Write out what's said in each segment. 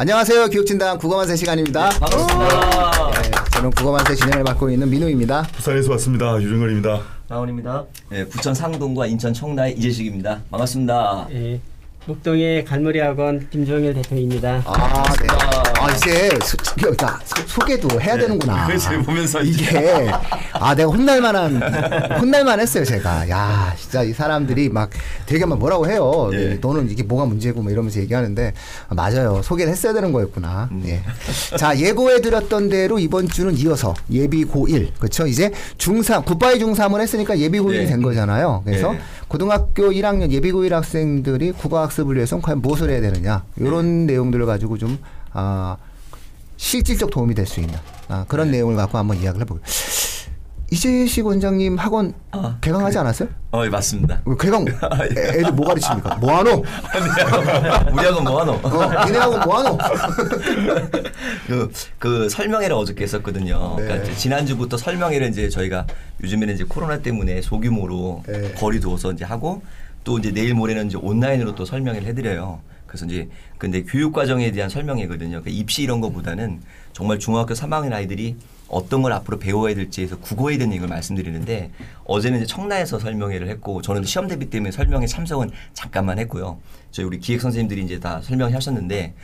안녕하세요. 교육진단 국어만세 시간입니다. 반갑습니다. 네, 저는 국어만세 진행을 맡고 있는 민우입니다. 부산에서 왔습니다. 유정걸입니다. 나원입니다. 네, 부천 상동과 인천 청라의 이재식입니다. 반갑습니다. 예, 목동의 갈머리 학원 김종일 대표입니다. 아, 네. 아, 이제 소, 나, 소, 개도 해야 네. 되는구나. 그래서 보면서. 이게 아, 내가 혼날 만한 혼날 만 했어요, 제가. 야, 진짜 이 사람들이 막 되게 막 뭐라고 해요. 예. 너는 이게 뭐가 문제고 뭐 이러면서 얘기하는데 아, 맞아요. 소개를 했어야 되는 거였구나. 음. 예. 자, 예고해 드렸던 대로 이번 주는 이어서 예비 고1. 그렇죠? 이제 중3 굿바이 중3을 했으니까 예비 고1이 네. 된 거잖아요. 그래서 네. 고등학교 1학년 예비 고1 학생들이 국어 학습을 위해서 과연 무엇을 해야 되느냐. 이런 네. 내용들을 가지고 좀 아, 실질적 도움이 될 수 있는 아, 그런 네. 내용을 갖고 한번 이야기를 해보고 이재식 원장님 학원 아, 개강하지 않았어요? 어, 예, 맞습니다. 왜 개강 애- 애들 뭐 가르칩니까? 뭐하노? 우리 학원 뭐하노? 어, 니네 학원 뭐하노? 그, 그 설명회를 어저께 했었거든요. 네. 그러니까 지난주부터 설명회를 이제 저희가 요즘에는 이제 코로나 때문에 소규모로 네. 거리 두어서 이제 하고 또 이제 내일 모레는 이제 온라인으로 또 설명회를 해드려요. 그래서 이제 근데 교육 과정에 대한 설명회거든요. 그 입시 이런 거보다는 정말 중학교 3학년 아이들이 어떤 걸 앞으로 배워야 될지에서 국어에 대한 얘기를 말씀드리는데 어제는 이제 청라에서 설명회를 했고 저는 시험 대비 때문에 설명회 참석은 잠깐만 했고요. 저희 우리 기획 선생님들이 이제 다 설명하셨는데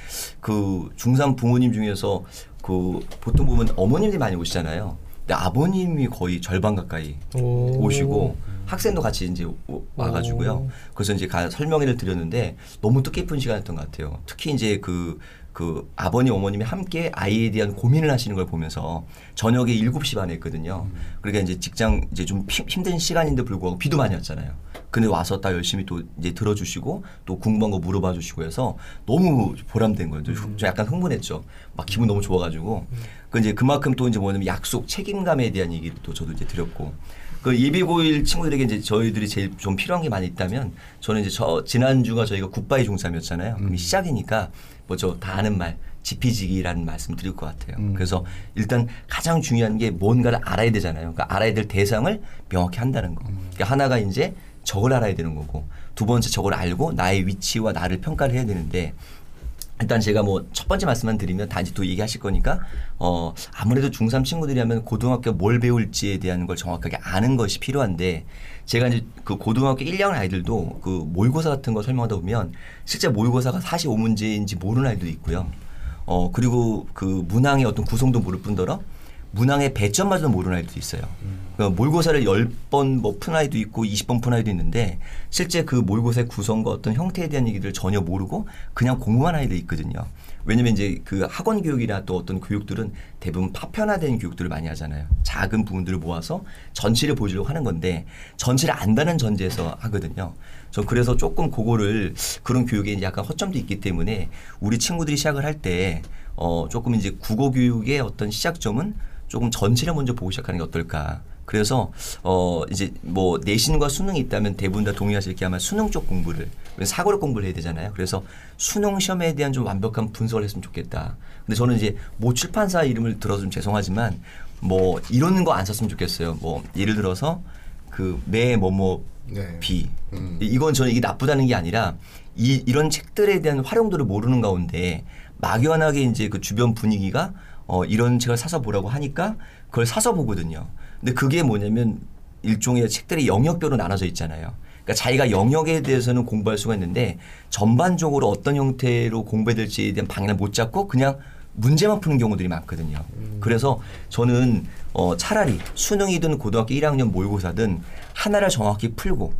그 중3 부모님 중에서 그 보통 보면 어머님들이 많이 오시잖아요. 근데 아버님이 거의 절반 가까이 오. 오시고 학생도 같이 이제 오- 와가지고요. 그래서 이제 가 설명회를 드렸는데 너무 뜻깊은 시간이었던 것 같아요. 특히 이제 그, 그 아버님, 어머님이 함께 아이에 대한 고민을 하시는 걸 보면서 저녁에 7시 반에 했거든요. 그러니까 이제 직장 이제 좀 피- 힘든 시간인데 불구하고 비도 많이 왔잖아요. 근데 와서 딱 열심히 또 이제 들어주시고 또 궁금한 거 물어봐 주시고 해서 너무 보람된 거예요. 좀 약간 흥분했죠. 막 기분 너무 좋아가지고. 그 이제 그만큼 또 이제 뭐냐면 약속, 책임감에 대한 얘기를 또 저도 이제 드렸고. 그 예비고일 친구들에게 이제 저희들이 제일 좀 필요한 게 많이 있다면 저는 이제 저 지난주가 저희가 굿바이 중3이었잖아요. 그럼 시작이니까 뭐 저 다 아는 말 지피지기라는 말씀 드릴 것 같아요. 그래서 일단 가장 중요한 게 뭔가를 알아야 되잖아요. 그러니까 알아야 될 대상을 명확히 한다는 거. 그러니까 하나가 이제 저걸 알아야 되는 거고 두 번째 저걸 알고 나의 위치와 나를 평가를 해야 되는데 일단 제가 뭐 첫 번째 말씀만 드리면 다 이제 또 얘기하실 거니까 어 아무래도 중3 친구들이 하면 고등학교 뭘 배울지에 대한 걸 정확하게 아는 것이 필요한데 제가 이제 그 고등학교 1학년 아이들도 그 모의고사 같은 거 설명하다 보면 실제 모의고사가 45문제인지 모르는 아이도 있고요. 어 그리고 그 문항의 어떤 구성도 모를 뿐더러 문항의 배점마저도 모르는 아이도 있어요. 그러니까 모의고사를 10번 뭐 푼 아이도 있고 20번 푼 아이도 있는데 실제 그 모의고사의 구성과 어떤 형태에 대한 얘기를 전혀 모르고 그냥 공부한 아이도 있거든요. 왜냐면 이제 그 학원 교육이나 또 어떤 교육들은 대부분 파편화된 교육들을 많이 하잖아요. 작은 부분들을 모아서 전체를 보여주려고 하는 건데 전체를 안다는 전제에서 하거든요. 저 그래서 조금 그거를 그런 교육에 약간 허점도 있기 때문에 우리 친구들이 시작을 할 때 어 조금 이제 국어 교육의 어떤 시작점은 조금 전체를 먼저 보고 시작하는 게 어떨까. 그래서 어 이제 뭐 내신과 수능이 있다면 대부분 다 동의하실 게 아마 수능 쪽 공부를 사고력 공부를 해야 되잖아요. 그래서 수능 시험에 대한 좀 완벽한 분석을 했으면 좋겠다. 근데 저는 이제 모 출판사 이름을 들어서 좀 죄송하지만 뭐 이런 거 안 썼으면 좋겠어요. 뭐 예를 들어서 그 매 뭐뭐 네. 비 음. 이- 이건 저는 이게 나쁘다는 게 아니라 이 이런 책들에 대한 활용도를 모르는 가운데 막연하게 이제 그 주변 분위기가 어 이런 책을 사서 보라고 하니까 그걸 사서 보거든요. 근데 그게 뭐냐면 일종의 책들이 영역별로 나눠져 있잖아요. 그러니까 자기가 영역에 대해서는 공부할 수가 있는데 전반적으로 어떤 형태로 공부해야 될지에 대한 방향을 못 잡고 그냥 문제만 푸는 경우들이 많거든요. 그래서 저는 어 차라리 수능이든 고등학교 1학년 모의고사든 하나를 정확히 풀고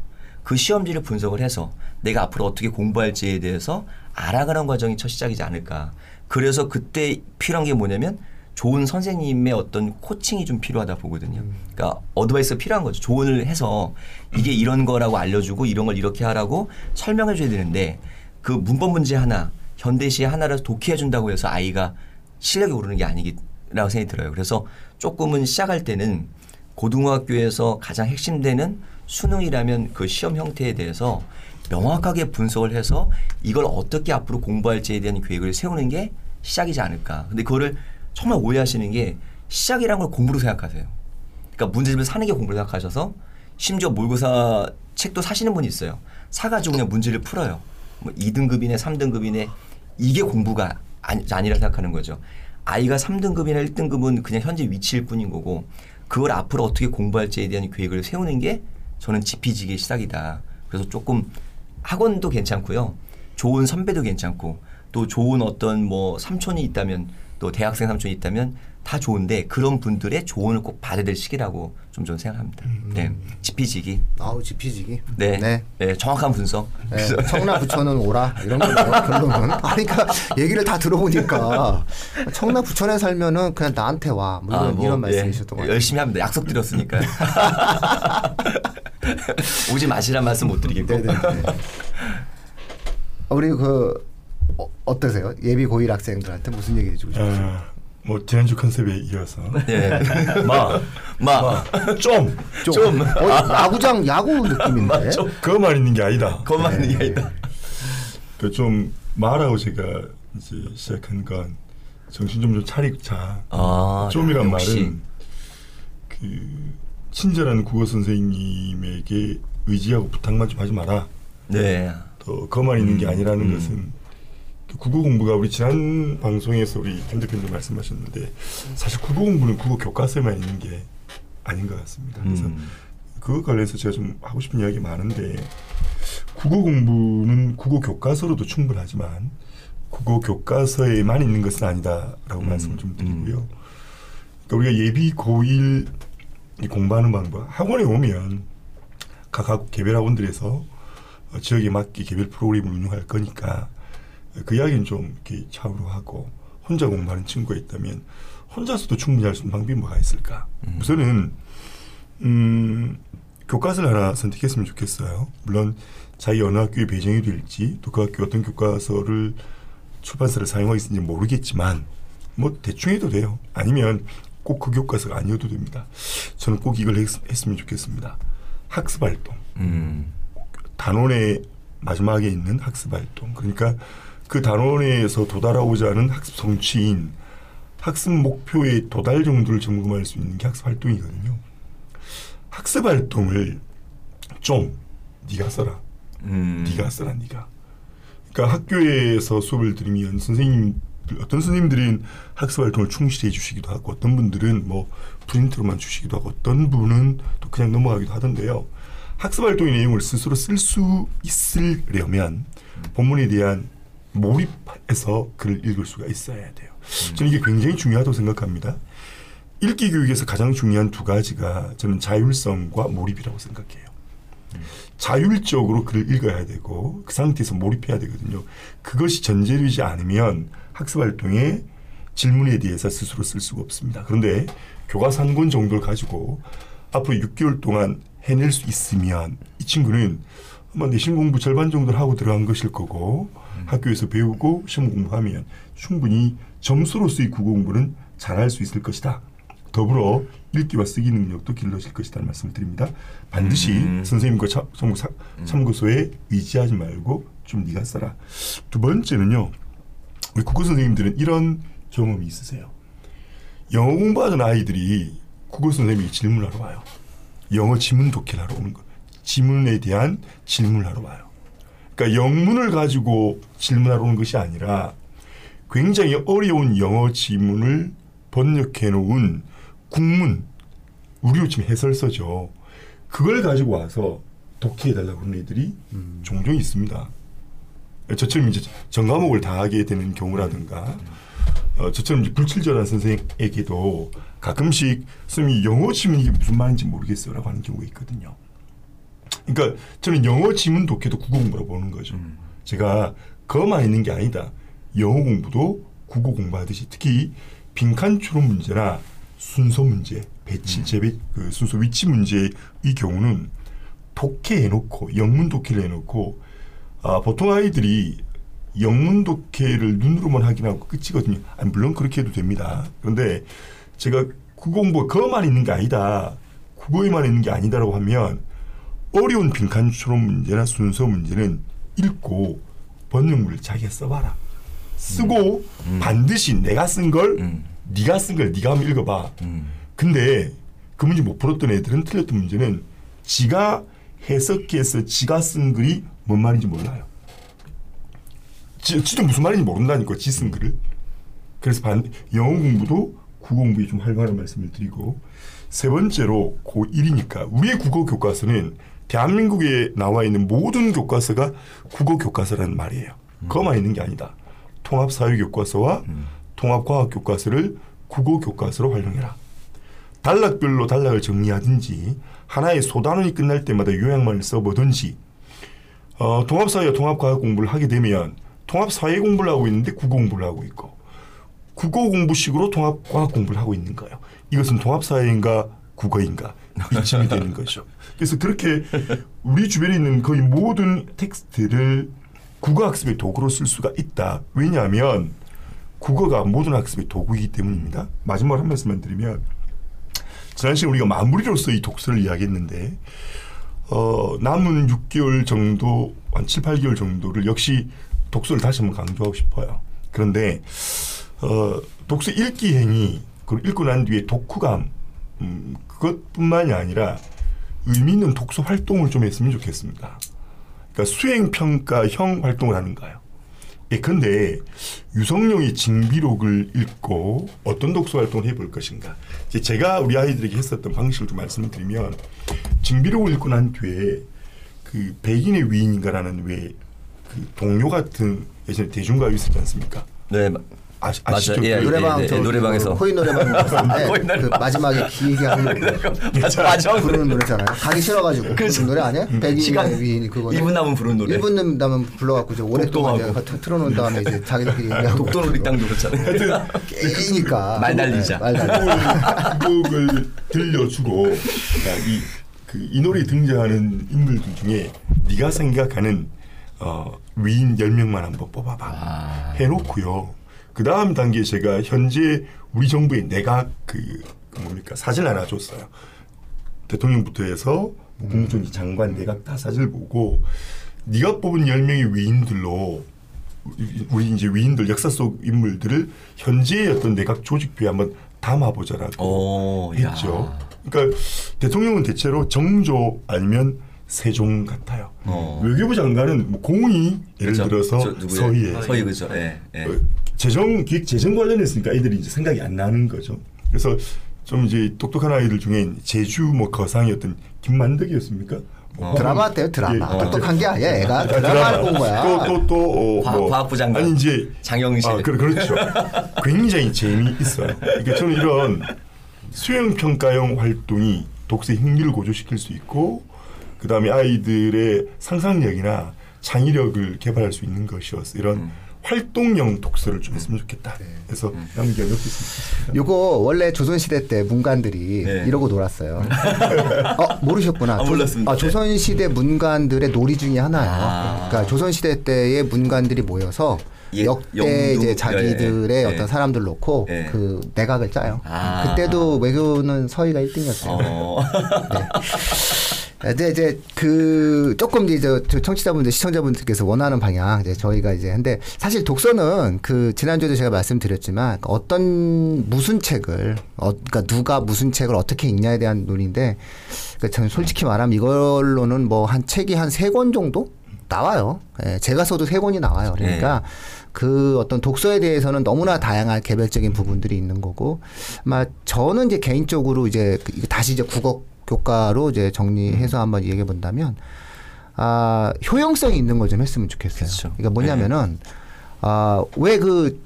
그 시험지를 분석을 해서 내가 앞으로 어떻게 공부할지에 대해서 알아가는 과정이 첫 시작이지 않을까. 그래서 그때 필요한 게 뭐냐면 좋은 선생님의 어떤 코칭이 좀 필요하다 보거든요. 그러니까 advice가 필요한 거죠. 조언을 해서 이게 이런 거라고 알려주고 이런 걸 이렇게 하라고 설명해 줘야 되는데 그 문법 문제 하나, 현대시 하나를 독해해 준다고 해서 아이가 실력이 오르는 게 아니라고 생각이 들어요. 그래서 조금은 시작할 때는 고등학교에서 가장 핵심되는 수능이라면 그 시험 형태에 대해서 명확하게 분석을 해서 이걸 어떻게 앞으로 공부할지에 대한 계획을 세우는 게 시작이지 않을까. 근데 그거를 정말 오해하시는 게 시작이란 걸 공부로 생각하세요. 그러니까 문제집을 사는 게 공부로 생각하셔서 심지어 모의고사 책도 사시는 분이 있어요. 사가지고 그냥 문제를 풀어요. 뭐 2등급이네, 3등급이네. 이게 공부가 아니, 아니라 생각하는 거죠. 아이가 3등급이나 1등급은 그냥 현재 위치일 뿐인 거고 그걸 앞으로 어떻게 공부할지에 대한 계획을 세우는 게 저는 지피지기의 시작이다. 그래서 조금 학원도 괜찮고요. 좋은 선배도 괜찮고 또 좋은 어떤 뭐 삼촌이 있다면 또 대학생 삼촌이 있다면 다 좋은데 그런 분들의 조언을 꼭 받아야 될 시기라고 좀 저는 생각합니다. 네. 지피지기. 아우 지피지기. 네. 네. 네. 정확한 분석. 네, 청라 부천은 오라 이런 거죠 결론은. 아니 그러니까 얘기를 다 들어보니까 청라 부천에 살면은 그냥 나한테 와. 뭐 이런, 아, 뭐, 이런 예. 말씀이셨던 것 같아요. 열심히 합니다. 약속 드렸으니까. 오지 마시란 말씀 못 드리겠고. 네네. 우리 그 어, 어떠세요? 예비 고1 학생들한테 무슨 얘기 해주고 싶으세요? 아, 뭐 지난주 컨셉에 이어서 네. 마, 마. 좀 좀. 어, 야구장 야구 느낌인데. 좀. 그만 있는 게 아니다. 그만 네. 얘기다. 그 좀 말하고 제가 이제 시작한 건 정신 좀 좀 차리자. 아, 좀이란 역시. 말은 그 친절한 국어 선생님에게 의지하고 부탁만 좀 하지 마라. 네. 또 그만 있는 게 음, 아니라는 음. 것은 그 국어 공부가 우리 지난 방송에서 우리 김 대표님 말씀하셨는데 사실 국어 공부는 국어 교과서에만 있는 게 아닌 것 같습니다. 그래서 음. 그거 관련해서 제가 좀 하고 싶은 이야기 많은데 국어 공부는 국어 교과서로도 충분하지만 국어 교과서에만 있는 것은 아니다라고 음, 말씀을 좀 드리고요. 그러니까 우리가 예비 고1 이 공부하는 방법 학원에 오면 각 학- 개별 학원들에서 어, 지역에 맞게 개별 프로그램을 운영할 거니까 그 이야기는 좀 이렇게 차후로 하고 혼자 공부하는 친구가 있다면 혼자서도 충분히 할 수 있는 방법이 뭐가 있을까? 우선은 음, 교과서를 하나 선택했으면 좋겠어요. 물론 자기 어느 학교에 배정이 될지 또 그 학교 어떤 교과서를 출판사를 사용하고 있는지 모르겠지만 뭐 대충 해도 돼요. 아니면 꼭 그 교과서가 아니어도 됩니다. 저는 꼭 이걸 했, 했으면 좋겠습니다. 학습 활동. 음. 단원의 마지막에 있는 학습 활동. 그러니까 그 단원에서 도달하고자 하는 학습 성취인 학습 목표에 도달 정도를 점검할 수 있는 게 학습 활동이거든요. 학습 활동을 좀 네가 써라. 음. 네가 써라 네가. 그러니까 학교에서 수업을 들으면 선생님 어떤 선생님들은 학습 활동을 충실히 해주시기도 하고 어떤 분들은 뭐 프린트로만 주시기도 하고 어떤 분은 또 그냥 넘어가기도 하던데요. 학습 활동의 내용을 스스로 쓸 수 있으려면 본문에 대한 몰입해서 글을 읽을 수가 있어야 돼요. 저는 이게 굉장히 중요하다고 생각합니다. 읽기 교육에서 가장 중요한 두 가지가 저는 자율성과 몰입이라고 생각해요. 자율적으로 글을 읽어야 되고 그 상태에서 몰입해야 되거든요. 그것이 전제되지 않으면 학습 활동에 질문에 대해서 스스로 쓸 수가 없습니다. 그런데 교과서 한 권 정도를 가지고 앞으로 6개월 동안 해낼 수 있으면 이 친구는 아마 내신 공부 절반 정도를 하고 들어간 것일 거고 학교에서 배우고 시험 공부하면 충분히 점수로서의 국어 공부는 잘할 수 있을 것이다. 더불어 읽기와 쓰기 능력도 길러질 것이라는 말씀을 드립니다. 반드시 음. 선생님과 참, 참, 사- 참고서에 의지하지 말고 좀 네가 써라. 두 번째는요. 우리 국어 선생님들은 이런 경험이 있으세요. 영어 공부하는 아이들이 국어 선생님이 질문하러 와요. 영어 지문 독해를 하러 오는 거. 지문에 대한 질문을 하러 와요. 그러니까 영문을 가지고 질문하러 오는 것이 아니라 굉장히 어려운 영어 지문을 번역해 놓은 국문, 우리로 치면 해설서죠. 그걸 가지고 와서 독해해 달라고 하는 애들이 종종 있습니다. 저처럼 이제 전 과목을 다 하게 되는 경우라든가 어, 저처럼 이제 불칠절한 선생에게도 가끔씩 선생님이 영어 지문이 무슨 말인지 모르겠어요라고 하는 경우가 있거든요. 그러니까 저는 영어 지문 독해도 국어 공부라고 보는 거죠. 제가 그것만 있는 게 아니다. 영어 공부도 국어 공부하듯이 특히 빈칸 추론 문제나 순서 문제, 배치, 재배, 그 순서 위치 문제의 경우는 독해해놓고 영문 독해를 해놓고 아, 보통 아이들이 영문 독해를 눈으로만 확인하고 끝이거든요. 아니, 물론 그렇게 해도 됩니다. 그런데 제가 국어 공부가 그것만 있는 게 아니다. 국어에만 있는 게 아니다라고 하면 어려운 빈칸 추론 문제나 순서 문제는 읽고 번역물을 자기가 써봐라. 쓰고 반드시 내가 쓴걸 음. 네가 쓴 걸 네가 한번 읽어봐. 음. 근데 그 문제 못 풀었던 애들은 틀렸던 문제는 지가 해석해서 지가 쓴 글이 뭔 말인지 몰라요. 지, 지도 무슨 말인지 모른다니까 지 쓴 글을. 그래서 반 영어 공부도 국어 공부에 좀 활발한 말씀을 드리고 세 번째로 고1이니까 우리의 국어 교과서는 대한민국에 나와 있는 모든 교과서가 국어 교과서라는 말이에요. 그거만 있는 게 아니다. 통합 사회 교과서와 통합 과학 교과서를 국어 교과서로 활용해라. 단락별로 단락을 정리하든지 하나의 소단원이 끝날 때마다 요약만을 써보든지 어, 통합사회와 통합과학 공부를 하게 되면 통합사회 공부를 하고 있는데 국어 공부를 하고 있고 국어 공부식으로 통합과학 공부를 하고 있는 거예요. 이것은 통합사회인가 국어인가 이쯤이 되는 거죠. 그래서 그렇게 우리 주변에 있는 거의 모든 텍스트를 국어학습의 도구로 쓸 수가 있다. 왜냐하면 국어가 모든 학습의 도구이기 때문입니다. 마지막으로 한 말씀만 드리면 지난 시간 우리가 마무리로서 이 독서를 이야기했는데 어, 남은 6개월 정도 한 7, 8개월 정도를 역시 독서를 다시 한번 강조하고 싶어요. 그런데 어, 독서 읽기 행위 그리고 읽고 난 뒤에 독후감 음, 그것뿐만이 아니라 의미 있는 독서 활동을 좀 했으면 좋겠습니다. 그러니까 수행 평가형 활동을 하는 거예요. 예, 근데 유성룡이 징비록을 읽고 어떤 독서 활동을 해볼 것인가. 제가 우리 아이들에게 했었던 방식을 좀 말씀을 드리면 징비록을 읽고 난 뒤에 그 백인의 위인인가라는 왜 그 동료 같은 예전에 대중가요 있었지 않습니까? 네, 마- 아시, 아시죠? 맞아요. 예, 그 노래방 네, 저 네, 노래방에서. 코인 노래방 갔었는데 그 노래방. 마지막에 길게 하려고 맞아, 마지막 부르는 노래잖아요. 가기 싫어가지고 부르는 노래 아니야? 그렇죠. 시간 백인의 위인 그거 1분 남은 부르는 노래. 1분 남으면 불러갖고 이제 오랫동안 틀어놓은 다음에 이제 자기들끼리 얘기하고 독도놀이 땅도 그렇잖아요. 깨니까 말 날리자. 말 날리자. 곡을 들려주고 이, 그, 이 노래에 등장하는 인물들 중에 네가 생각하는 어, 위인 10명만 한번 뽑아봐 아. 해놓고요. 그 다음 단계에 제가 현재 우리 정부의 내각 그, 그 뭡니까 사진을 하나 줬어요. 대통령부터 해서 뭐 국무총리 장관 내각 다 사진을 보고 네가 뽑은 10명의 위인들로 우리 이제 위인들 역사 속 인물들을 현재의 어떤 내각 조직표에 한번 담아보자라고 오, 야. 했죠. 그러니까 대통령은 대체로 정조 아니면 세종 같아요. 어. 외교부 장관은 뭐 공이 예를 그죠? 들어서? 서희에 서희 그죠. 예. 예. 어, 재정 기획 재정 관련했으니까 애들이 이제 생각이 안 나는 거죠. 그래서 좀 이제 똑똑한 아이들 중에 제주 뭐 거상이었던 김만덕이었습니까? 뭐 드라마 때요 드라마. 예. 똑똑한 게 아니야. 애가 아, 드라마를 본 거야. 또또또 어, 뭐 과학부 장관. 아니 이제 장영실. 아, 그, 그렇죠. 굉장히 재미있어요. 그러니까 저는 이런 수행 평가형 활동이 독서의 흥미를 고조시킬 수 있고 그다음에 아이들의 상상력이나 창의력을 개발할 수 있는 것이어서 이런 음. 활동형 독서를 좀 했으면 좋겠다. 네. 그래서 남은 여기 있습니다. 요거 원래 조선시대 때 문관들이 네. 이러고 놀았어요. 어, 모르셨구나. 아, 몰랐습니다. 아, 조선시대 문관들의 놀이 중에 하나예요. 아. 그러니까 조선시대 때의 문관들이 모여서 예, 역대 영도, 이제 자기들의 예, 어떤 예. 사람들 놓고 예. 그 내각을 짜요. 아. 그때도 외교는 서희가 1등이었어요. 어. 근데 이제 그 조금 이제 청취자분들 시청자분들께서 원하는 방향 이제 저희가 이제 근데 사실 독서는 그 지난주에도 제가 말씀드렸지만 어떤 무슨 책을 어 그러니까 누가 무슨 책을 어떻게 읽냐에 대한 논의인데 그러니까 저는 솔직히 말하면 이걸로는 뭐 한 책이 한 세 권 정도 나와요. 예, 제가 써도 세 권이 나와요. 그러니까 그 어떤 독서에 대해서는 너무나 다양한 개별적인 부분들이 있는 거고, 아마 저는 이제 개인적으로 이제 다시 이제 국어 교과로 이제 정리해서 한번 얘기해 본다면, 아 효용성이 있는 걸 좀 했으면 좋겠어요. 그렇죠. 그러니까 뭐냐면은 아왜 그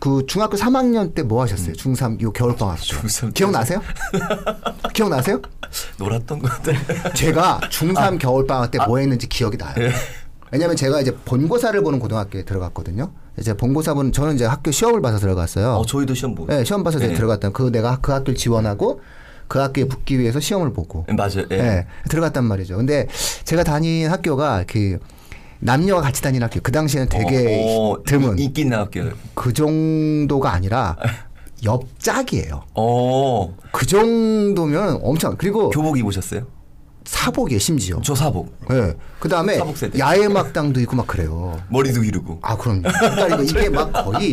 그 중학교 3학년 때 뭐 하셨어요? 중3 요 겨울 방학 때. 중3 기억나세요? 기억나세요? 놀았던 것 같아. 제가 중3 겨울 방학 때뭐 했는지 기억이 나요. 예. 왜냐면 제가 이제 본고사를 보는 고등학교에 들어갔거든요. 이제 본고사 보는 저는 이제 학교 시험을 봐서 들어갔어요. 어, 저희도 시험 보고. 네, 시험 봐서 예. 들어갔다. 그 내가 그 학교를 지원하고 그 학교에 붙기 위해서 시험을 보고. 예, 맞아요. 예. 예, 들어갔단 말이죠. 근데 제가 다닌 학교가 그 남녀가 같이 다니는 학교. 그 당시에는 되게 어, 어, 드문 인- 인기 있는 학교. 그 정도가 아니라 옆 짝이에요. 어. 그 정도면 엄청 그리고 교복 입으셨어요? 사복이에요 심지어. 저 사복. 예. 그 다음에 사복 세대. 야외 막당도 있고 막 그래요. 머리도 기르고. 아, 그럼. 그러니까 이게 막 거의,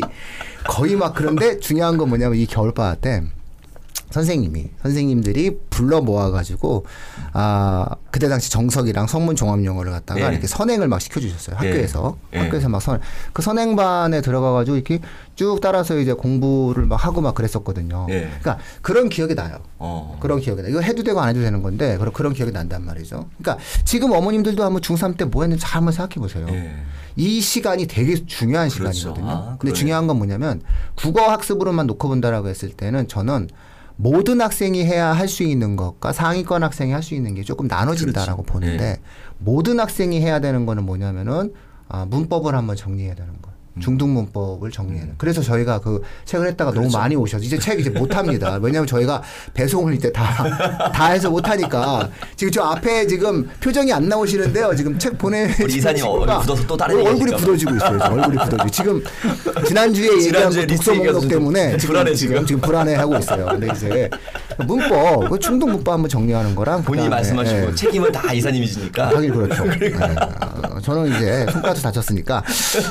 거의 막 그런데 중요한 건 뭐냐면 이 겨울방학 때 선생님이 선생님들이 불러 모아가지고 아 그때 당시 정석이랑 성문 종합 영어를 갖다가 네. 이렇게 선행을 막 시켜주셨어요 네. 학교에서 네. 학교에서 막 선 그 선행반에 들어가가지고 이렇게 쭉 따라서 이제 공부를 막 하고 막 그랬었거든요. 네. 그러니까 그런 기억이 나요. 어. 그런 기억이 나. 이거 해도 되고 안 해도 되는 건데 그런 그런 기억이 난단 말이죠. 그러니까 지금 어머님들도 한번 중3 때 뭐 했는지 잘 한번 생각해 보세요. 예. 이 시간이 되게 중요한 그렇죠. 시간이거든요. 아, 근데. 중요한 건 뭐냐면 국어 학습으로만 놓고 본다라고 했을 때는 저는 모든 학생이 해야 할 수 있는 것과 상위권 학생이 할 수 있는 게 조금 나눠진다라고 그렇지. 보는데 예. 모든 학생이 해야 되는 거는 뭐냐면은 아, 문법을 한번 정리해야 되는 거예요. 중등 문법을 정리해야 돼요. 그래서 저희가 그 책을 했다가 너무 음. 그렇죠. 많이 오셔서 이제 책 이제 못 합니다. 왜냐하면 저희가 배송을 이제 다, 다 해서 못 하니까 지금 저 앞에 지금 표정이 안 나오시는데요. 지금 책 보내 우리 이사님 얼굴 굳어서 또 다른 얼굴이. 굳어지고 있어요. 얼굴이 굳어지고 지금 지난주에 얘기한 그 독서 목록 때문에 좀 지금 불안해, 지금 지금. 지금 불안해 하고 있어요. 근데 이제 문법 그 중등 문법 한번 정리하는 거랑 본인이 말씀하시고 예. 책임은 다 이사님이 지니까. 하긴 그렇죠. 네. 어, 저는 이제 손가락도 다쳤으니까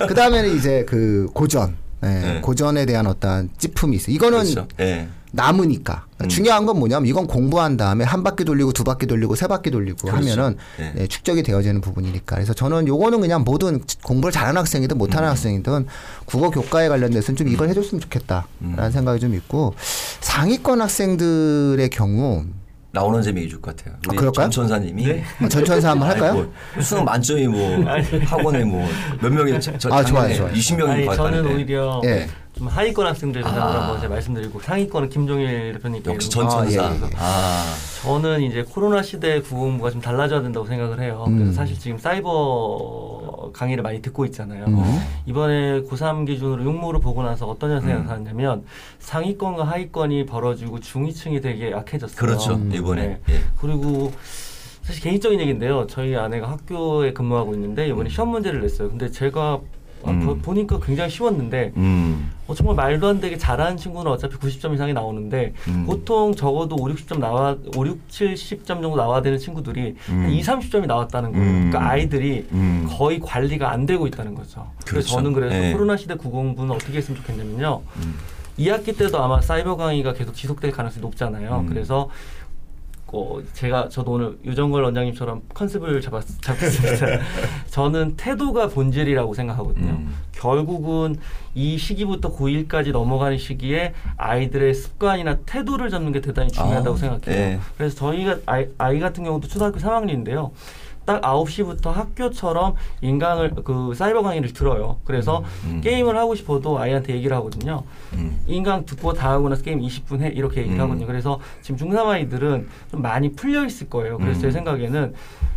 그 다음에는 이제 그 고전, 예, 네. 고전에 대한 어떤 찌품이 있어 요. 이거는 그렇죠. 예. 남으니까 음. 중요한 건 뭐냐면 이건 공부한 다음에 한 바퀴 돌리고 두 바퀴 돌리고 세 바퀴 돌리고 그렇죠. 하면은 네. 예, 축적이 되어지는 부분이니까 그래서 저는 요거는 그냥 모든 공부를 잘하는 학생이든 못하는 음. 학생이든 국어 교과에 관련돼서는 좀 이걸 해줬으면 좋겠다라는 음. 생각이 좀 있고 상위권 학생들의 경우 나오는 재미 있을 것 같아요. 우리 아, 그럴까요? 전천사님이 전천사 한번 할까요? 아니, 뭐 수능 만점이 뭐 학원에 뭐 몇 명이 저, 저 아, 좋아요, 좋아요. 20명이 아니 저는. 오히려 예. 좀 하위권 학생들 아. 대상으로 제가 말씀드리고 상위권은 김종일 대표님께 역시 전천사. 아, 예, 예. 아, 저는 이제 코로나 시대 국어공부가 좀 달라져야 된다고 생각을 해요. 음. 그래서 사실 지금 사이버 강의를 많이 듣고 있잖아요. 음. 이번에 고3 기준으로 육모를 보고 나서 어떤 현상이 음. 나타났냐면 상위권과 하위권이 벌어지고 중위층이 되게 약해졌어요. 그렇죠. 음. 이번에. 네. 예. 그리고 사실 개인적인 얘기인데요. 저희 아내가 학교에 근무하고 있는데 이번에 시험 문제를 냈어요. 근데 제가 아, 음. 보- 보니까 굉장히 쉬웠는데 음. 어, 정말 말도 안 되게 잘하는 친구는 어차피 90점 이상이 나오는데 음. 보통 적어도 5, 60점 나와 5, 6, 70점 정도 나와야 되는 친구들이 음. 한 2, 30점이 나왔다는 거예요. 음. 그러니까 아이들이 음. 거의 관리가 안 되고 있다는 거죠. 그래서 그렇죠. 저는 그래서 예. 코로나 시대 국어공부는 어떻게 했으면 좋겠냐면요. 음. 2학기 때도 아마 사이버 강의가 계속 지속될 가능성이 높잖아요. 음. 그래서 어, 제가 저도 오늘 유정걸 원장님처럼 컨셉을 잡았, 잡았습니다. 저는 태도가 본질이라고 생각하거든요. 음. 결국은 이 시기부터 고1까지 넘어가는 시기에 아이들의 습관이나 태도를 잡는 게 대단히 중요하다고 아, 생각해요. 예. 그래서 저희가 아이, 아이 같은 경우도 초등학교 3학년인데요. 딱 9시부터 학교처럼 인강을 그 사이버 강의를 들어요. 그래서 음. 게임을 하고 싶어도 아이한테 얘기를 하거든요. 음. 인강 듣고 다 하고 나서 게임 20분 해 이렇게 얘기를 음. 하거든요. 그래서 지금 중3 아이들은 좀 많이 풀려 있을 거예요. 그래서 음. 제 생각에는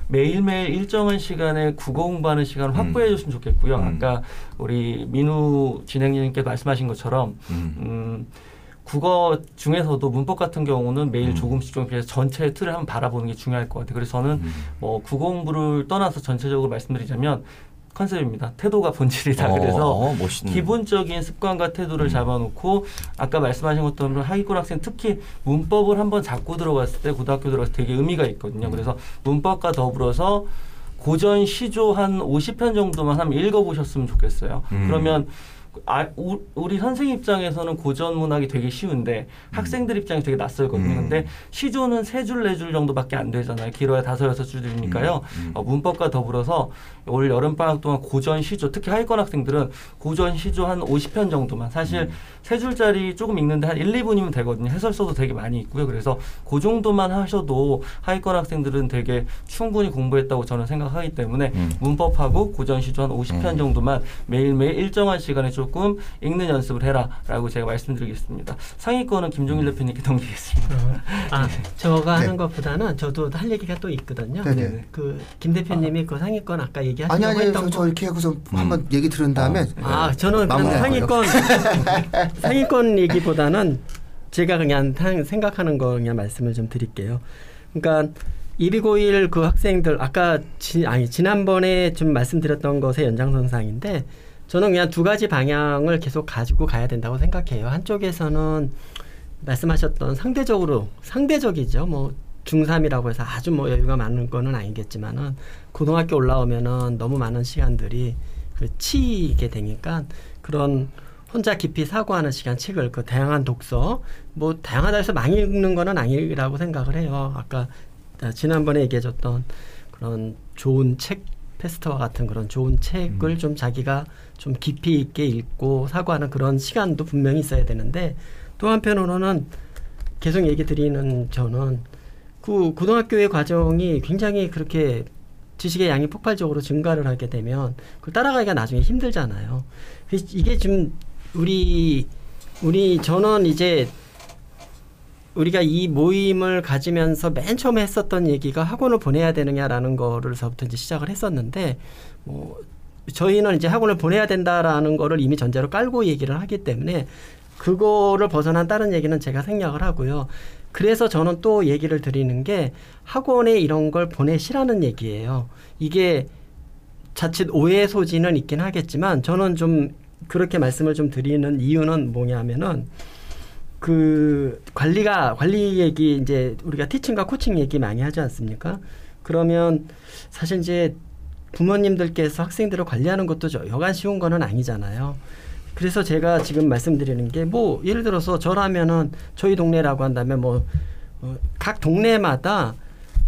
매일매일 일정한 시간에 국어 공부하는 시간을 확보해 줬으면 좋겠고요. 음. 아까 우리 민우 진행자님께 말씀하신 것처럼 음. 음, 국어 중에서도 문법 같은 경우는 매일 음. 조금씩 조금씩 해서 전체 틀을 한번 바라보는 게 중요할 것 같아요. 그래서 저는 음. 뭐 국어 공부를 떠나서 전체적으로 말씀드리자면 컨셉입니다. 태도가 본질이다. 어, 그래서 어, 멋있는. 기본적인 습관과 태도를 음. 잡아놓고 아까 말씀하신 것처럼 하위권 학생 특히 문법을 한번 잡고 들어갔을 때 고등학교 들어갔을 때 되게 의미가 있거든요. 음. 그래서 문법과 더불어서 고전 시조 한 50편 정도만 한번 읽어보셨으면 좋겠어요. 음. 그러면 아, 우- 우리 선생 입장에서는 고전 문학이 되게 쉬운데 학생들 입장이 되게 낯설거든요. 음. 근데 시조는 세 줄 네 줄 정도밖에 안 되잖아요. 길어야 다섯 여섯 줄이니까요. 음, 음. 어, 문법과 더불어서 올 여름 방학 동안 고전 시조 특히 하위권 학생들은 고전 시조 한 50편 정도만 사실 음. 세 줄짜리 조금 읽는데 한 1, 2분이면 되거든요. 해설서도 되게 많이 있고요. 그래서 그 정도만 하셔도 하위권 학생들은 되게 충분히 공부했다고 저는 생각하기 때문에 음. 문법하고 고전 시조 한 50편 음. 정도만 매일매일 일정한 시간에 조금 읽는 연습을 해라라고 제가 말씀드리겠습니다. 상위권은 김종일 음. 대표님께 넘기겠습니다. 아, 저가 네. 하는 것보다는 저도 할 얘기가 또 있거든요. 네, 네. 그김 대표님이 그 상위권 아까 아니 얘기하시려고 아니 했던 저, 저 거. 이렇게 하고서 한번 얘기 들은 다음에 아, 저는 그럼 마무리할 상위권 상위권 얘기보다는 제가 그냥 상- 생각하는 거 그냥 말씀을 좀 드릴게요. 그러니까 129일 그 학생들 아까 지, 아니 지난번에 좀 말씀드렸던 것의 연장선상인데 저는 그냥 두 가지 방향을 계속 가지고 가야 된다고 생각해요. 한쪽에서는 말씀하셨던 상대적으로 상대적이죠. 뭐 중3이라고 해서 아주 뭐 여유가 많은 거는 아니겠지만은 고등학교 올라오면은 너무 많은 시간들이 그 치이게 되니까 그런 혼자 깊이 사고하는 시간 책을 그 다양한 독서 뭐 다양하다 해서 많이 읽는 거는 아니라고 생각을 해요. 아까 지난번에 얘기해줬던 그런 좋은 책 페스트와 같은 그런 좋은 책을 좀 자기가 좀 깊이 있게 읽고 사고하는 그런 시간도 분명히 있어야 되는데 또 한편으로는 계속 얘기 드리는 저는 그 고등학교의 과정이 굉장히 그렇게 지식의 양이 폭발적으로 증가를 하게 되면 그 따라가기가 나중에 힘들잖아요. 그 이게 좀 우리 우리 저는 이제 우리가 이 모임을 가지면서 맨 처음에 했었던 얘기가 학원을 보내야 되느냐라는 거를서부터 이제 시작을 했었는데 뭐 저희는 이제 학원을 보내야 된다라는 거를 이미 전제로 깔고 얘기를 하기 때문에 그거를 벗어난 다른 얘기는 제가 생략을 하고요. 그래서 저는 또 얘기를 드리는 게 학원에 이런 걸 보내시라는 얘기예요. 이게 자칫 오해 소지는 있긴 하겠지만 저는 좀 그렇게 말씀을 좀 드리는 이유는 뭐냐면은 그 관리가 관리 얘기 이제 우리가 티칭과 코칭 얘기 많이 하지 않습니까? 그러면 사실 이제 부모님들께서 학생들을 관리하는 것도 여간 쉬운 거는 아니잖아요. 그래서 제가 지금 말씀드리는 게 뭐 예를 들어서 저라면은 저희 동네라고 한다면 뭐각 어, 동네마다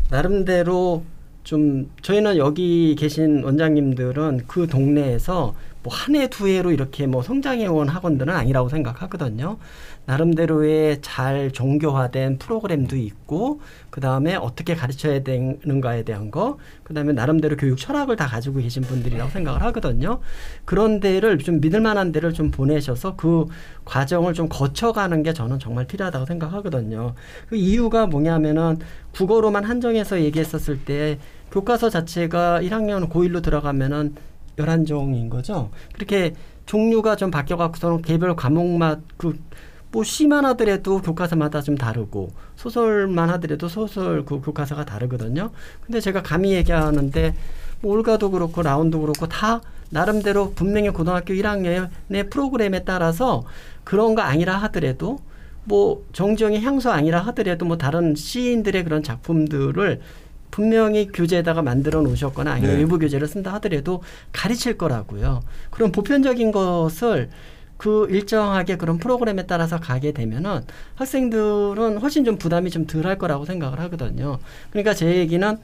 나름대로 좀 저희는 여기 계신 원장님들은 그 동네에서 뭐 한 해 두 해로 이렇게 뭐 성장해 온 학원들은 아니라고 생각하거든요. 나름대로의 잘 종교화된 프로그램도 있고 그 다음에 어떻게 가르쳐야 되는가에 대한 거, 그 다음에 나름대로 교육 철학을 다 가지고 계신 분들이라고 생각을 하거든요. 그런 데를 좀 믿을 만한 데를 좀 보내셔서 그 과정을 좀 거쳐가는 게 저는 정말 필요하다고 생각하거든요. 그 이유가 뭐냐면은 국어로만 한정해서 얘기했었을 때 교과서 자체가 1학년 고1로 들어가면은 열한 종인 거죠. 그렇게 종류가 좀 바뀌어갖고서는 개별 과목마다 그 뭐 시만 하더라도 교과서마다 좀 다르고 소설만 하더라도 소설 그 교과서가 다르거든요. 근데 제가 감히 얘기하는데 뭐 올가도 그렇고 라운도 그렇고 다 나름대로 분명히 고등학교 1학년의 프로그램에 따라서 그런 거 아니라 하더라도 뭐 정정의 향수 아니라 하더라도 뭐 다른 시인들의 그런 작품들을 분명히 교재에다가 만들어 놓으셨거나 아니면 네. 외부 교재를 쓴다 하더라도 가르칠 거라고요. 그런 보편적인 것을 그 일정하게 그런 프로그램에 따라서 가게 되면은 학생들은 훨씬 좀 부담이 좀 덜할 거라고 생각을 하거든요. 그러니까 제 얘기는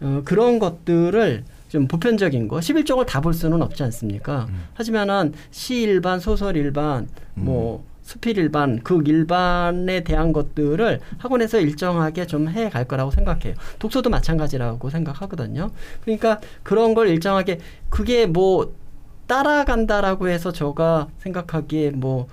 어, 그런 것들을 좀 보편적인 거 11쪽을 다 볼 수는 없지 않습니까? 음. 하지만은 시 일반, 소설 일반, 음. 뭐 수필 일반, 극 일반에 대한 것들을 학원에서 일정하게 좀 해 갈 거라고 생각해요. 독서도 마찬가지라고 생각하거든요. 그러니까 그런 걸 일정하게 그게 뭐 따라간다라고 해서 제가 생각하기에 뭐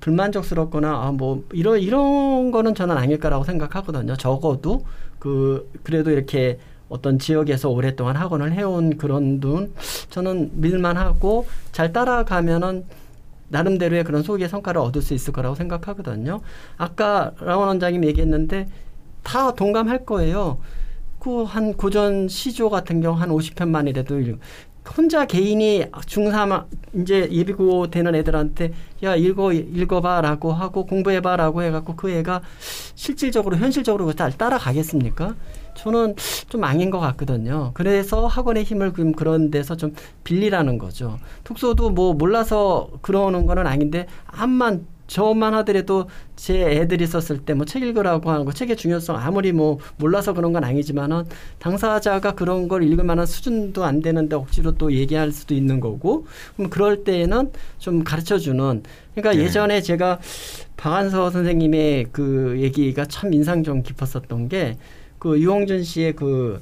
불만족스럽거나 아 뭐 이런 이런 거는 저는 아닐까라고 생각하거든요. 적어도 그 그래도 이렇게 어떤 지역에서 오랫동안 학원을 해온 그런 분 저는 밀만하고 잘 따라가면은 나름대로의 그런 소기의 성과를 얻을 수 있을 거라고 생각하거든요. 아까 라원 원장님 얘기했는데 다 동감할 거예요. 그 한 고전 시조 같은 경우 한 50편만이라도 혼자 개인이 중3 이제 예비고 되는 애들한테 야 읽어 읽어봐라고 하고 공부해봐라고 해갖고 그 애가 실질적으로 현실적으로 잘 따라가겠습니까? 저는 좀 아닌 것 같거든요. 그래서 학원의 힘을 좀 그런 데서 좀 빌리라는 거죠. 독서도 뭐 몰라서 그러는 거는 아닌데 암만 저만 하더라도 제 애들이 썼을 때 뭐 책 읽으라고 하는 거 책의 중요성 아무리 뭐 몰라서 그런 건 아니지만은 당사자가 그런 걸 읽을 만한 수준도 안 되는데 억지로 또 얘기할 수도 있는 거고 그럼 그럴 때에는 좀 가르쳐 주는 그러니까 네. 예전에 제가 박한서 선생님의 그 얘기가 참 인상 좀 깊었었던 게 그 유홍준 씨의 그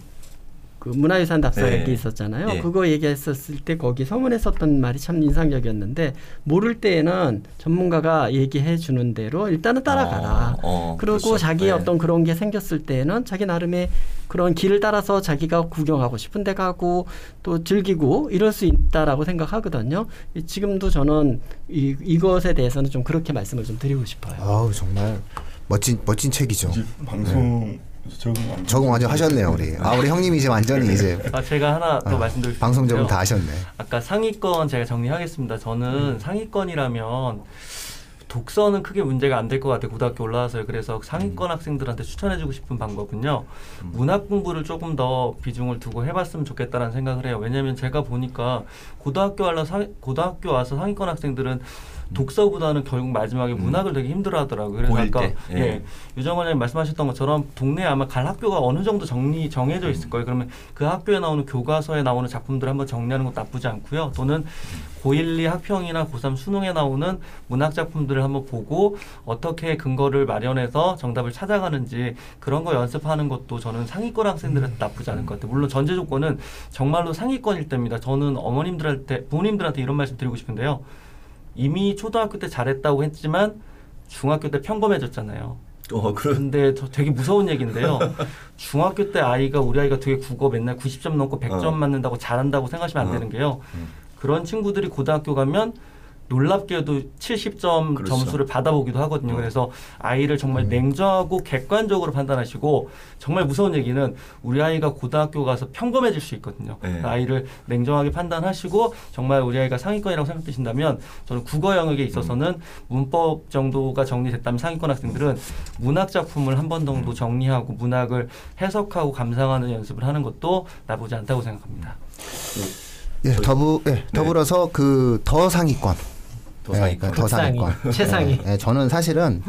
그 문화유산 답사 네. 얘기 있었잖아요. 네. 그거 얘기했었을 때 거기 서문에 썼던 말이 참 인상적이었는데 모를 때에는 전문가가 얘기해 주는 대로 일단은 따라가라. 어, 어, 그리고 그렇죠. 자기 네. 어떤 그런 게 생겼을 때는 자기 나름의 그런 길을 따라서 자기가 구경하고 싶은 데 가고 또 즐기고 이럴 수 있다라고 생각하거든요. 지금도 저는 이, 이것에 대해서는 좀 그렇게 말씀을 좀 드리고 싶어요. 아우 정말 멋진 멋진 책이죠. 방송 네. 적응, 적응 완전 하셨네요 우리. 아 우리 형님이 이제 완전히 이제. 아 제가 하나 더 아, 말씀드릴 방송 적응 다 하셨네. 아까 상위권 제가 정리하겠습니다. 저는 음. 상위권이라면 독서는 크게 문제가 안 될 것 같아요. 고등학교 올라와서요. 그래서 상위권 음. 학생들한테 추천해주고 싶은 방법은요. 음. 문학 공부를 조금 더 비중을 두고 해봤으면 좋겠다는 생각을 해요. 왜냐하면 제가 보니까 고등학교 와서 고등학교 와서 상위권 학생들은 독서보다는 결국 마지막에 문학을 되게 힘들어하더라고요. 그래서 고1 아까 때, 예. 예. 유정원 님 말씀하셨던 것처럼 동네에 아마 갈 학교가 어느 정도 정리 정해져 있을 거예요. 그러면 그 학교에 나오는 교과서에 나오는 작품들을 한번 정리하는 것도 나쁘지 않고요. 또는 고1, 2 학평이나 고3 수능에 나오는 문학 작품들을 한번 보고 어떻게 근거를 마련해서 정답을 찾아가는지 그런 거 연습하는 것도 저는 상위권 학생들한테 나쁘지 않을 것 같아요. 물론 전제 조건은 정말로 상위권일 때입니다. 저는 어머님들한테 부모님들한테 이런 말씀 드리고 싶은데요. 이미 초등학교 때 잘했다고 했지만 중학교 때 평범해졌잖아요. 어, 그런 근데 저 되게 무서운 얘기인데요. 중학교 때 아이가 우리 아이가 되게 국어 맨날 90점 넘고 100점 어. 맞는다고 잘한다고 생각하시면 안 어. 되는 게요. 음. 그런 친구들이 고등학교 가면 놀랍게도 70점 그렇죠. 점수를 받아보기도 하거든요. 어. 그래서 아이를 정말 음. 냉정하고 객관적으로 판단하시고 정말 무서운 얘기는 우리 아이가 고등학교 가서 평범해질 수 있거든요. 네. 아이를 냉정하게 판단하시고 정말 우리 아이가 상위권이라고 생각되신다면 저는 국어 영역에 있어서는 문법 정도가 정리됐다면 상위권 학생들은 문학 작품을 한 번 정도 정리하고 문학을 해석하고 감상하는 연습을 하는 것도 나쁘지 않다고 생각합니다. 예, 더부 예, 더불어서 그 더 상위권. 더 예, 상위권. 그러니까. 극상위, 최상위. 예, 예, 저는 사실은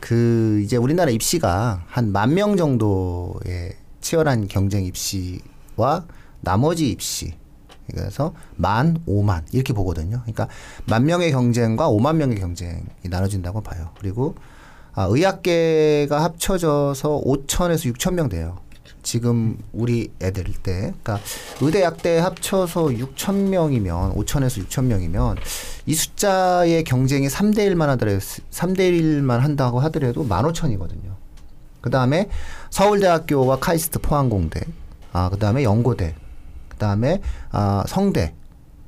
그 이제 우리나라 입시가 한 만 명 정도의 치열한 경쟁 입시와 나머지 입시 그래서 만, 오만 이렇게 보거든요. 그러니까 만 명의 경쟁과 오만 명의 경쟁이 나눠진다고 봐요. 그리고 아, 의학계가 합쳐져서 5천에서 6천 명 돼요. 지금 우리 애들 때, 그러니까 의대 약대 합쳐서 6천 명이면 5천에서 6천 명이면 이 숫자의 경쟁이 3대 1만 하더라도 3대 1만 한다고 하더라도 15,000이거든요. 그 다음에 서울대학교와 카이스트 포항공대, 아, 그 다음에 연고대, 그 다음에 아, 성대,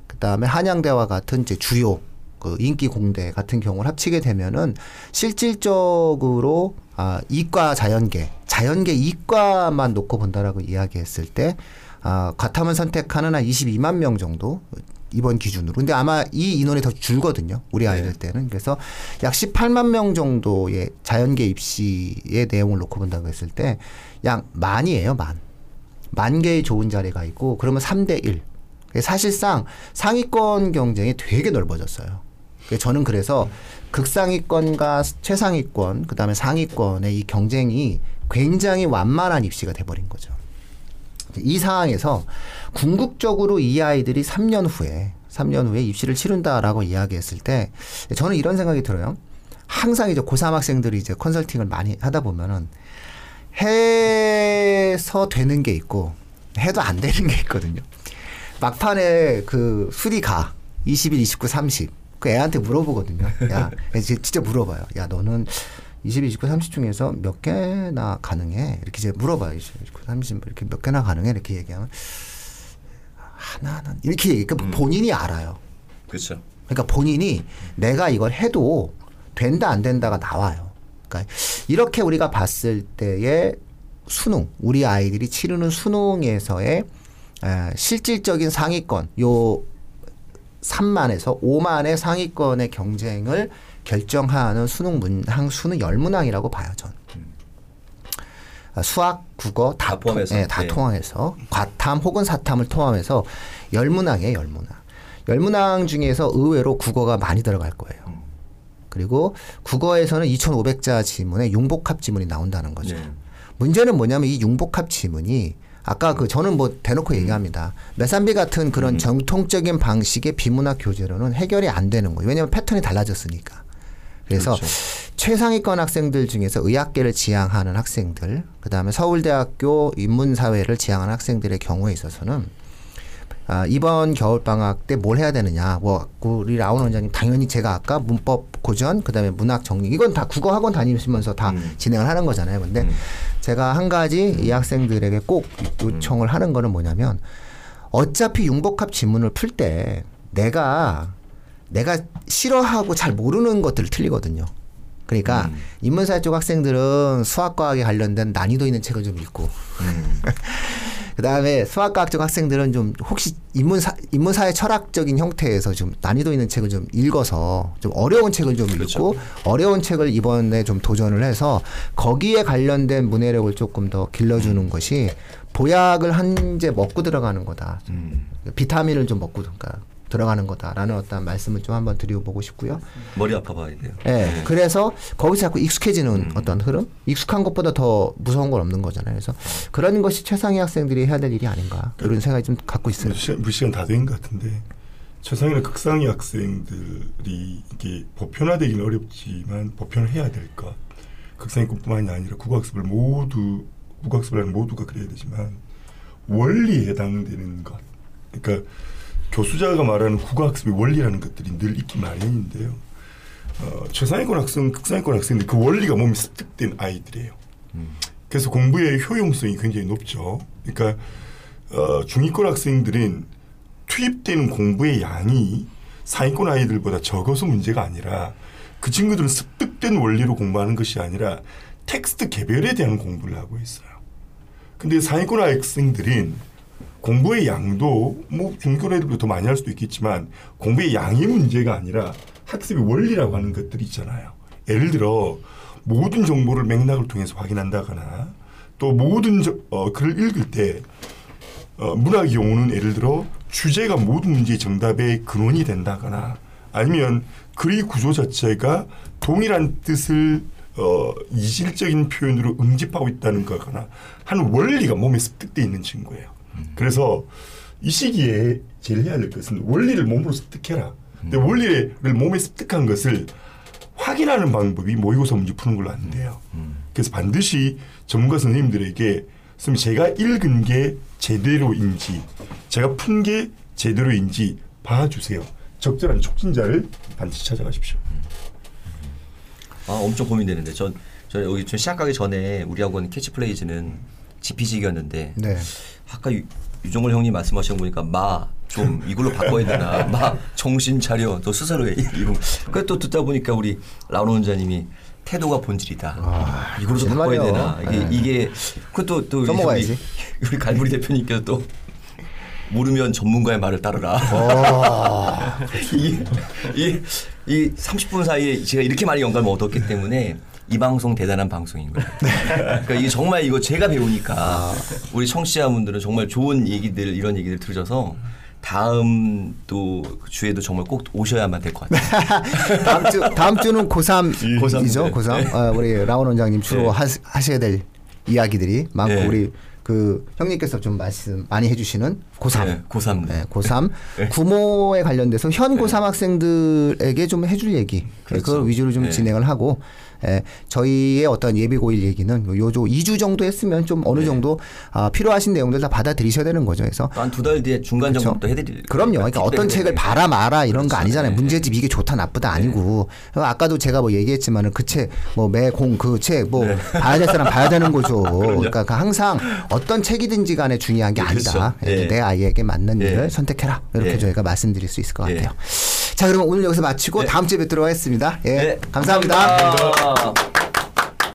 그 다음에 한양대와 같은 이제 주요 그 인기 공대 같은 경우를 합치게 되면은 실질적으로 아, 이과 자연계, 자연계 이과만 놓고 본다라고 이야기했을 때 아, 과탐을 선택하는 한 22만 명 정도 이번 기준으로. 근데 아마 이 인원이 더 줄거든요. 우리 아이들 때는. 그래서 약 18만 명 정도의 자연계 입시의 내용을 놓고 본다고 했을 때 약 만이에요, 만. 만 개의 좋은 자리가 있고 그러면 3대 1. 사실상 상위권 경쟁이 되게 넓어졌어요. 저는 그래서 극상위권과 최상위권, 그 다음에 상위권의 이 경쟁이 굉장히 완만한 입시가 돼버린 거죠. 이 상황에서 궁극적으로 이 아이들이 3년 후에 3년 후에 입시를 치른다라고 이야기했을 때 저는 이런 생각이 들어요. 항상 이제 고3 학생들이 이제 컨설팅을 많이 하다 보면은 해서 되는 게 있고 해도 안 되는 게 있거든요. 막판에 그 수리 가 21, 29, 30. 그 애한테 물어보거든요. 야, 진짜 물어봐요. 야, 너는 20, 29, 30 중에서 몇 개나 가능해? 이렇게 이제 물어봐요. 20, 29, 30 이렇게 몇 개나 가능해? 이렇게 얘기하면 하나는 이렇게 얘기. 그러니까 본인이 알아요. 그렇죠. 그러니까 본인이 내가 이걸 해도 된다 안 된다가 나와요. 그러니까 이렇게 우리가 봤을 때의 수능, 우리 아이들이 치르는 수능에서의 에, 실질적인 상위권, 요 3만에서 5만의 상위권의 경쟁을 결정하는 수능 문항 수는 열문항이라고 봐요, 전. 아, 수학, 국어 다, 다 포함해서? 통, 예, 다 네. 통합해서 과탐 혹은 사탐을 포함해서 열문항이에요, 열문항. 열문항 중에서 의외로 국어가 많이 들어갈 거예요. 그리고 국어에서는 2,500자 지문에 융복합 지문이 나온다는 거죠. 네. 문제는 뭐냐면 이 융복합 지문이 아까 그 저는 뭐 대놓고 얘기합니다. 메산비 같은 그런 정통적인 방식의 비문학 교재로는 해결이 안 되는 거예요. 왜냐하면 패턴이 달라졌으니까. 그래서 그렇죠. 최상위권 학생들 중에서 의학계를 지향하는 학생들, 그 다음에 서울대학교 인문사회를 지향하는 학생들의 경우에 있어서는 아, 이번 겨울 방학 때 뭘 해야 되느냐? 뭐 우리 라운 원장님 당연히 제가 아까 문법 고전 그다음에 문학 정리 이건 다 국어 학원 다니시면서 다 음. 진행을 하는 거잖아요. 근데 음. 제가 한 가지 이 학생들에게 꼭 요청을 하는 거는 뭐냐면 어차피 융복합 지문을 풀 때 내가 내가 싫어하고 잘 모르는 것들을 틀리거든요. 그러니까 음. 인문사회 쪽 학생들은 수학과학에 관련된 난이도 있는 책을 좀 읽고 음. 그다음에 수학과학 쪽 학생들은 좀 혹시 인문사 인문사회 철학적인 형태에서 좀 난이도 있는 책을 좀 읽어서 좀 어려운 책을 좀 그렇죠. 읽고 어려운 책을 이번에 좀 도전을 해서 거기에 관련된 문해력을 조금 더 길러주는 것이 보약을 한 제 먹고 들어가는 거다. 음. 비타민을 좀 먹고 그러니까 들어가는 거다라는 어떤 말씀을 좀 한번 드려보고 싶고요. 머리 아파 봐야 돼요. 예. 네. 그래서 거기서 자꾸 익숙해지는 음. 어떤 흐름? 익숙한 것보다 더 무서운 건 없는 거잖아요. 그래서 그런 것이 최상위 학생들이 해야 될 일이 아닌가 이런 생각이 좀 갖고 있어요. 우리 시간, 다 된 것 같은데 최상위나 극상위 학생들이 이게 보편화되기는 어렵지만 보편을 해야 될 것. 극상위권뿐만이 아니라 국어학습을 모두 국어학습을 하는 모두가 그래야 되지만 원리에 해당되는 것. 그러니까 교수자가 말하는 국어학습의 원리라는 것들이 늘 있기 마련인데요. 어, 최상위권 학생, 극상위권 학생들 그 원리가 몸에 습득된 아이들이에요. 그래서 공부의 효용성이 굉장히 높죠. 그러니까 어, 중위권 학생들은 투입되는 공부의 양이 상위권 아이들보다 적어서 문제가 아니라 그 친구들은 습득된 원리로 공부하는 것이 아니라 텍스트 개별에 대한 공부를 하고 있어요. 근데 상위권 학생들은 공부의 양도 뭐 중위권 애들보다 더 많이 할 수도 있겠지만 공부의 양이 문제가 아니라 학습의 원리라고 하는 것들이 있잖아요. 예를 들어 모든 정보를 맥락을 통해서 확인한다거나 또 모든 저- 어, 글을 읽을 때 어, 문학 용어는 예를 들어 주제가 모든 문제의 정답의 근원이 된다거나 아니면 글의 구조 자체가 동일한 뜻을 어, 이질적인 표현으로 응집하고 있다는 거거나 하는 원리가 몸에 습득돼 있는 친구예요. 그래서 이 시기에 제일 해야 될 것은 원리를 몸으로 습득해라. 근데 원리를 몸에 습득한 것을 확인하는 방법이 모의고사 문제 푸는 걸로 안 돼요. 그래서 반드시 전문가 선생님들에게 선생님 제가 읽은 게 제대로인지 제가 푼 게 제대로인지 봐주세요. 적절한 촉진자를 반드시 찾아가십시오. 아 엄청 고민되는데 전, 저 여기 좀 시작하기 전에 우리 학원 캐치플레이즈는 지피지기였는데 네. 아까 유, 유종걸 형님 말씀하신 거 보니까 마 좀 이걸로 바꿔야 되나 마 정신 차려 너 스스로 해 이거 그또 듣다 보니까 우리 라운 원자님이 태도가 본질이다 이걸로 좀 정말 바꿔야. 되나 이게 네. 이게 그것도 또 우리. 우리 갈무리 대표님께서 또 모르면 전문가의 말을 따르라 어. 이, 이, 이 30분 사이에 제가 이렇게 많이 영감을 얻었기 때문에 이 방송 대단한 방송인 거예요. 그러니까 이게 정말 이거 제가 배우니까 우리 청취자분들은 정말 좋은 얘기들 이런 얘기들 들으셔서 다음 또 주에도 정말 꼭 오셔야만 될 것 같아요. 다음 주 다음 주는 고3이죠. 고3 네. 고3. 어, 우리 라온 원장님 주로 네. 하, 하셔야 될 이야기들이 많고 네. 우리 그 형님께서 좀 말씀 많이 해주시는 고3. 네, 고3. 네, 고3 네. 구모에 관련돼서 현 고3 학생들에게 좀 해줄 얘기 그렇죠. 그걸 위주로 좀 네. 진행을 하고 예, 저희의 어떤 예비 고일 얘기는 요조 2주 정도 했으면 좀 어느 네. 정도 아, 필요하신 내용들 다 받아들이셔야 되는 거죠. 그래서 한 두 달 뒤에 중간 그렇죠. 점검도 해드릴 그럼요. 그러니까 어떤 책을 봐라 마라 이런 거 그렇죠. 아니잖아요. 네. 문제집 이게 좋다 나쁘다 아니고 아까도 제가 뭐 얘기했지만은 그 책 뭐 매공 그 책뭐 네. 봐야 될 사람 봐야 되는 거죠. 그러니까 그 항상 어떤 책이든지 간에 중요한 게 네, 아니다. 그렇죠. 네. 내 아이에게 맞는 네. 일을 선택해라. 이렇게 네. 저희가 말씀드릴 수 있을 것 네. 같아요. 자, 그러면 오늘 여기서 마치고 네. 다음 주에 뵙도록 하겠습니다. 예. 네, 감사합니다. 감사합니다.